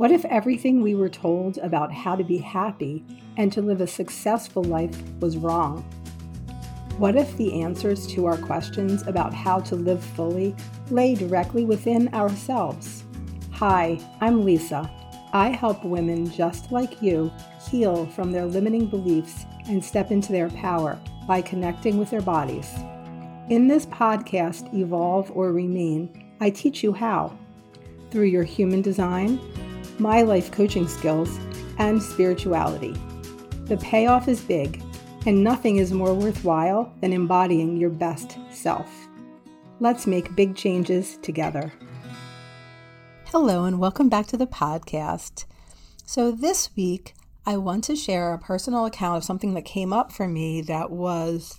What if everything we were told about how to be happy and to live a successful life was wrong? What if the answers to our questions about how to live fully lay directly within ourselves? Hi, I'm Lisa. I help women just like you heal from their limiting beliefs and step into their power by connecting with their bodies. In this podcast, Evolve or Remain, I teach you how. Through your human design, my life coaching skills, and spirituality. The payoff is big, and nothing is more worthwhile than embodying your best self. Let's make big changes together. Hello, and welcome back to the podcast. So, this week, I want to share a personal account of something that came up for me that was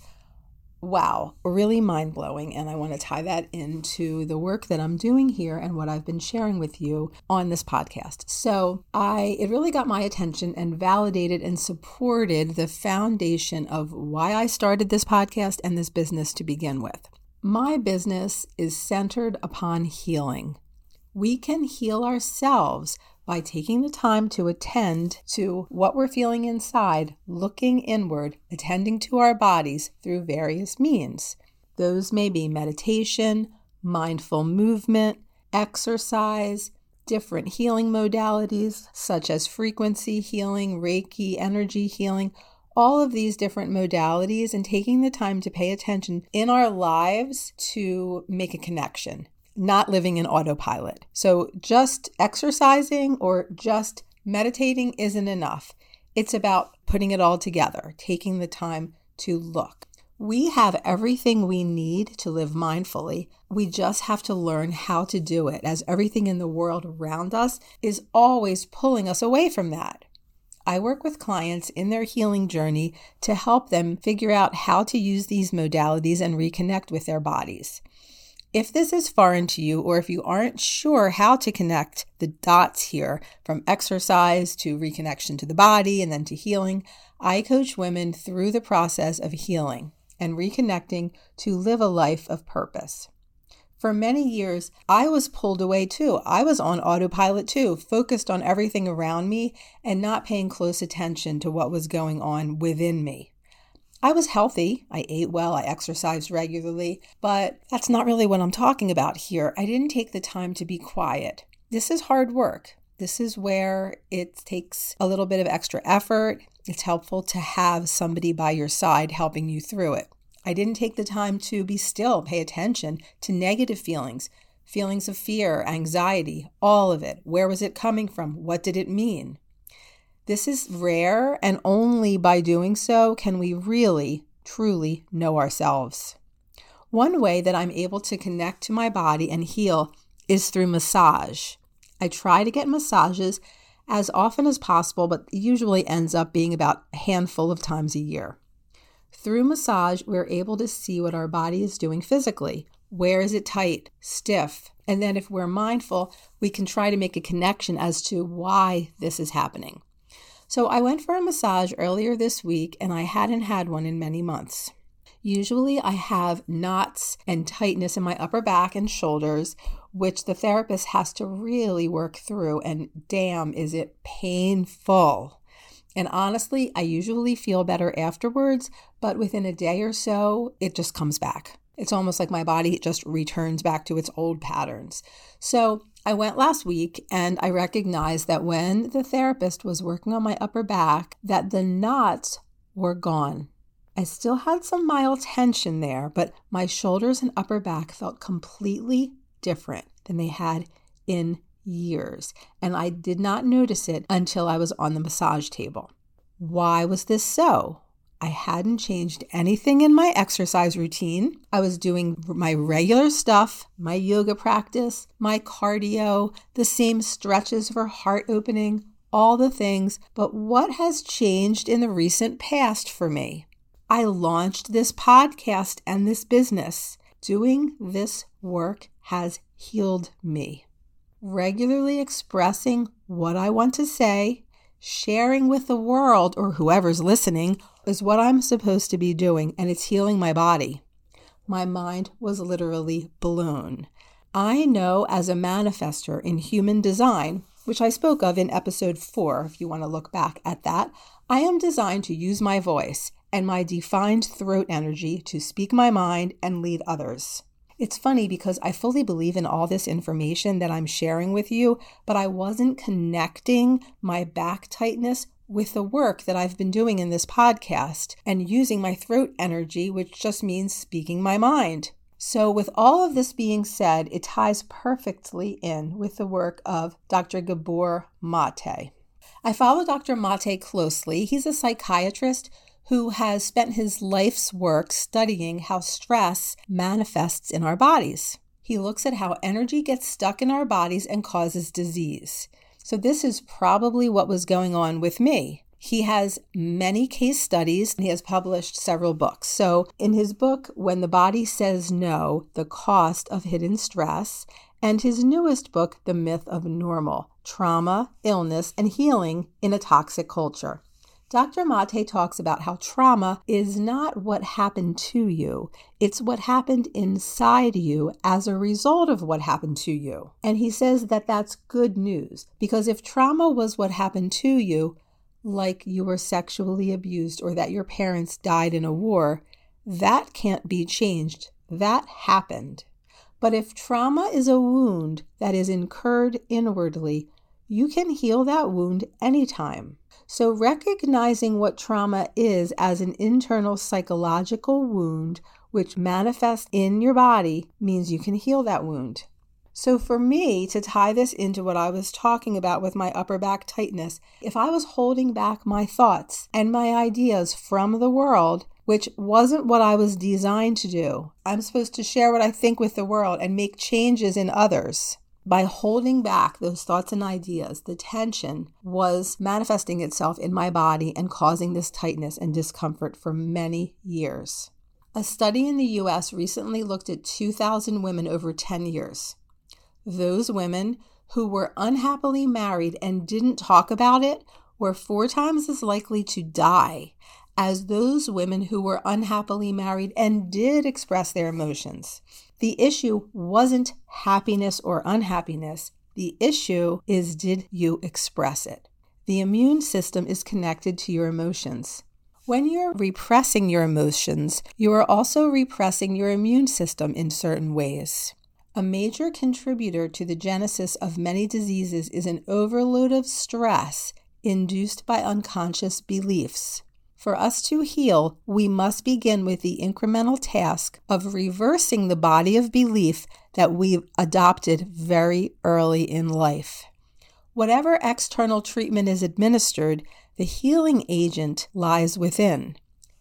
wow, really mind blowing. And I want to tie that into the work that I'm doing here and what I've been sharing with you on this podcast. So I, it really got my attention and validated and supported the foundation of why I started this podcast and this business to begin with. My business is centered upon healing. We can heal ourselves by taking the time to attend to what we're feeling inside, looking inward, attending to our bodies through various means. Those may be meditation, mindful movement, exercise, different healing modalities such as frequency healing, Reiki, energy healing, all of these different modalities, and taking the time to pay attention in our lives to make a connection not living in autopilot. So just exercising or just meditating isn't enough. It's about putting it all together, taking the time to look. We have everything we need to live mindfully. We just have to learn how to do it, as everything in the world around us is always pulling us away from that. I work with clients in their healing journey to help them figure out how to use these modalities and reconnect with their bodies. If this is foreign to you, or if you aren't sure how to connect the dots here from exercise to reconnection to the body and then to healing, I coach women through the process of healing and reconnecting to live a life of purpose. For many years, I was pulled away too. I was on autopilot too, focused on everything around me and not paying close attention to what was going on within me. I was healthy. I ate well. I exercised regularly. But that's not really what I'm talking about here. I didn't take the time to be quiet. This is hard work. This is where it takes a little bit of extra effort. It's helpful to have somebody by your side helping you through it. I didn't take the time to be still, pay attention to negative feelings, feelings of fear, anxiety, all of it. Where was it coming from? What did it mean? This is rare, and only by doing so can we really, truly know ourselves. One way that I'm able to connect to my body and heal is through massage. I try to get massages as often as possible, but usually ends up being about a handful of times a year. Through massage, we're able to see what our body is doing physically. Where is it tight, stiff? And then, if we're mindful, we can try to make a connection as to why this is happening. So I went for a massage earlier this week and I hadn't had one in many months. Usually I have knots and tightness in my upper back and shoulders, which the therapist has to really work through, and damn, is it painful. And honestly, I usually feel better afterwards, but within a day or so, it just comes back. It's almost like my body just returns back to its old patterns. So I went last week and I recognized that when the therapist was working on my upper back that the knots were gone. I still had some mild tension there, but my shoulders and upper back felt completely different than they had in years, and I did not notice it until I was on the massage table. Why was this so? I hadn't changed anything in my exercise routine. I was doing my regular stuff, my yoga practice, my cardio, the same stretches for heart opening, all the things. But what has changed in the recent past for me? I launched this podcast and this business. Doing this work has healed me. Regularly expressing what I want to say, sharing with the world or whoever's listening is what I'm supposed to be doing, and it's healing my body. My mind was literally blown. I know as a manifester in human design, which I spoke of in episode 4, if you want to look back at that, I am designed to use my voice and my defined throat energy to speak my mind and lead others. It's funny because I fully believe in all this information that I'm sharing with you, but I wasn't connecting my back tightness with the work that I've been doing in this podcast and using my throat energy, which just means speaking my mind. So, with all of this being said, it ties perfectly in with the work of Dr. Gabor Mate. I follow Dr. Mate closely. He's a psychiatrist who has spent his life's work studying how stress manifests in our bodies. He looks at how energy gets stuck in our bodies and causes disease. So, this is probably what was going on with me. He has many case studies and he has published several books. So, in his book, When the Body Says No The Cost of Hidden Stress, and his newest book, The Myth of Normal Trauma, Illness, and Healing in a Toxic Culture. Dr. Mate talks about how trauma is not what happened to you, it's what happened inside you as a result of what happened to you. And he says that that's good news because if trauma was what happened to you, like you were sexually abused or that your parents died in a war, that can't be changed. That happened. But if trauma is a wound that is incurred inwardly, you can heal that wound anytime. So, recognizing what trauma is as an internal psychological wound which manifests in your body means you can heal that wound. So, for me to tie this into what I was talking about with my upper back tightness, if I was holding back my thoughts and my ideas from the world, which wasn't what I was designed to do, I'm supposed to share what I think with the world and make changes in others. By holding back those thoughts and ideas, the tension was manifesting itself in my body and causing this tightness and discomfort for many years. A study in the US recently looked at 2,000 women over 10 years those women who were unhappily married and didn't talk about it were four times as likely to die as those women who were unhappily married and did express their emotions. The issue wasn't happiness or unhappiness. The issue is did you express it? The immune system is connected to your emotions. When you're repressing your emotions, you are also repressing your immune system in certain ways. A major contributor to the genesis of many diseases is an overload of stress induced by unconscious beliefs. For us to heal, we must begin with the incremental task of reversing the body of belief that we've adopted very early in life. Whatever external treatment is administered, the healing agent lies within.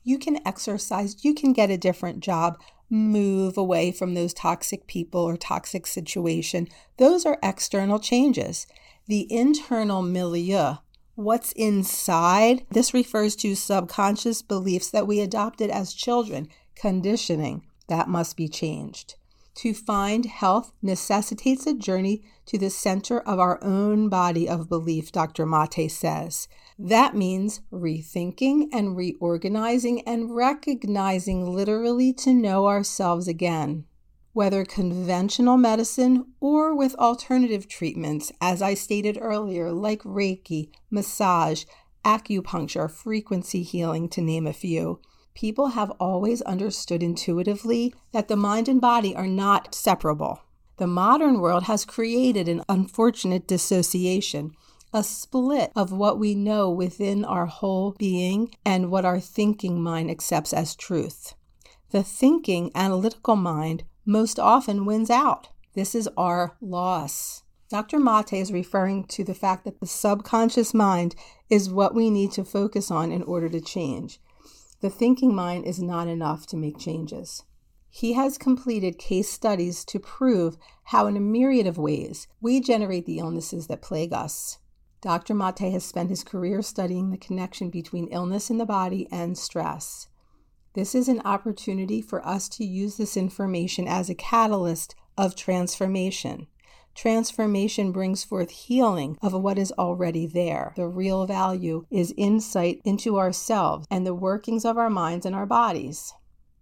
You can exercise, you can get a different job, move away from those toxic people or toxic situation. Those are external changes. The internal milieu, what's inside, this refers to subconscious beliefs that we adopted as children, conditioning that must be changed. To find health necessitates a journey to the center of our own body of belief, Dr. Mate says. That means rethinking and reorganizing and recognizing literally to know ourselves again. Whether conventional medicine or with alternative treatments, as I stated earlier, like Reiki, massage, acupuncture, frequency healing, to name a few, people have always understood intuitively that the mind and body are not separable. The modern world has created an unfortunate dissociation, a split of what we know within our whole being and what our thinking mind accepts as truth. The thinking, analytical mind most often wins out. This is our loss. Dr. Mate is referring to the fact that the subconscious mind is what we need to focus on in order to change. The thinking mind is not enough to make changes. He has completed case studies to prove how, in a myriad of ways, we generate the illnesses that plague us. Dr. Mate has spent his career studying the connection between illness in the body and stress. This is an opportunity for us to use this information as a catalyst of transformation. Transformation brings forth healing of what is already there. The real value is insight into ourselves and the workings of our minds and our bodies.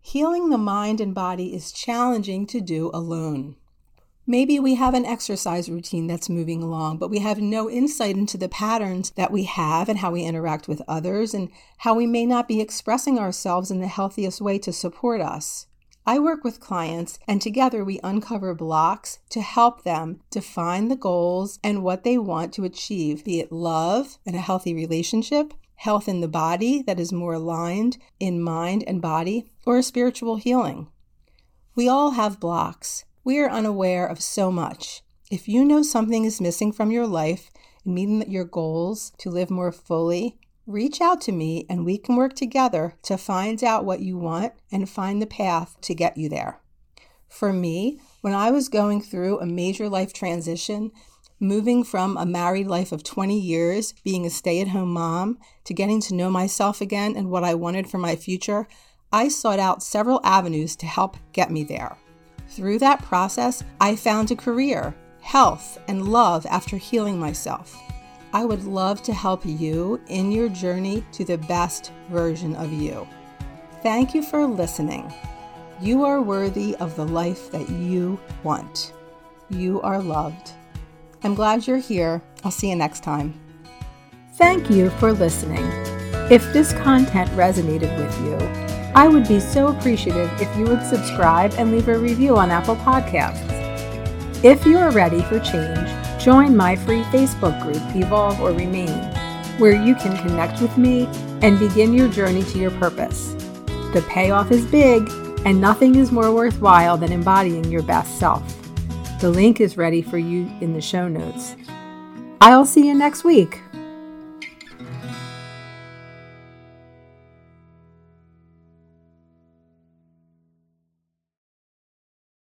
Healing the mind and body is challenging to do alone. Maybe we have an exercise routine that's moving along, but we have no insight into the patterns that we have and how we interact with others and how we may not be expressing ourselves in the healthiest way to support us. I work with clients, and together we uncover blocks to help them define the goals and what they want to achieve, be it love and a healthy relationship, health in the body that is more aligned in mind and body, or a spiritual healing. We all have blocks. We are unaware of so much. If you know something is missing from your life in meeting your goals to live more fully, reach out to me and we can work together to find out what you want and find the path to get you there. For me, when I was going through a major life transition, moving from a married life of 20 years, being a stay at home mom, to getting to know myself again and what I wanted for my future, I sought out several avenues to help get me there. Through that process, I found a career, health, and love after healing myself. I would love to help you in your journey to the best version of you. Thank you for listening. You are worthy of the life that you want. You are loved. I'm glad you're here. I'll see you next time. Thank you for listening. If this content resonated with you, I would be so appreciative if you would subscribe and leave a review on Apple Podcasts. If you are ready for change, join my free Facebook group, Evolve or Remain, where you can connect with me and begin your journey to your purpose. The payoff is big, and nothing is more worthwhile than embodying your best self. The link is ready for you in the show notes. I'll see you next week.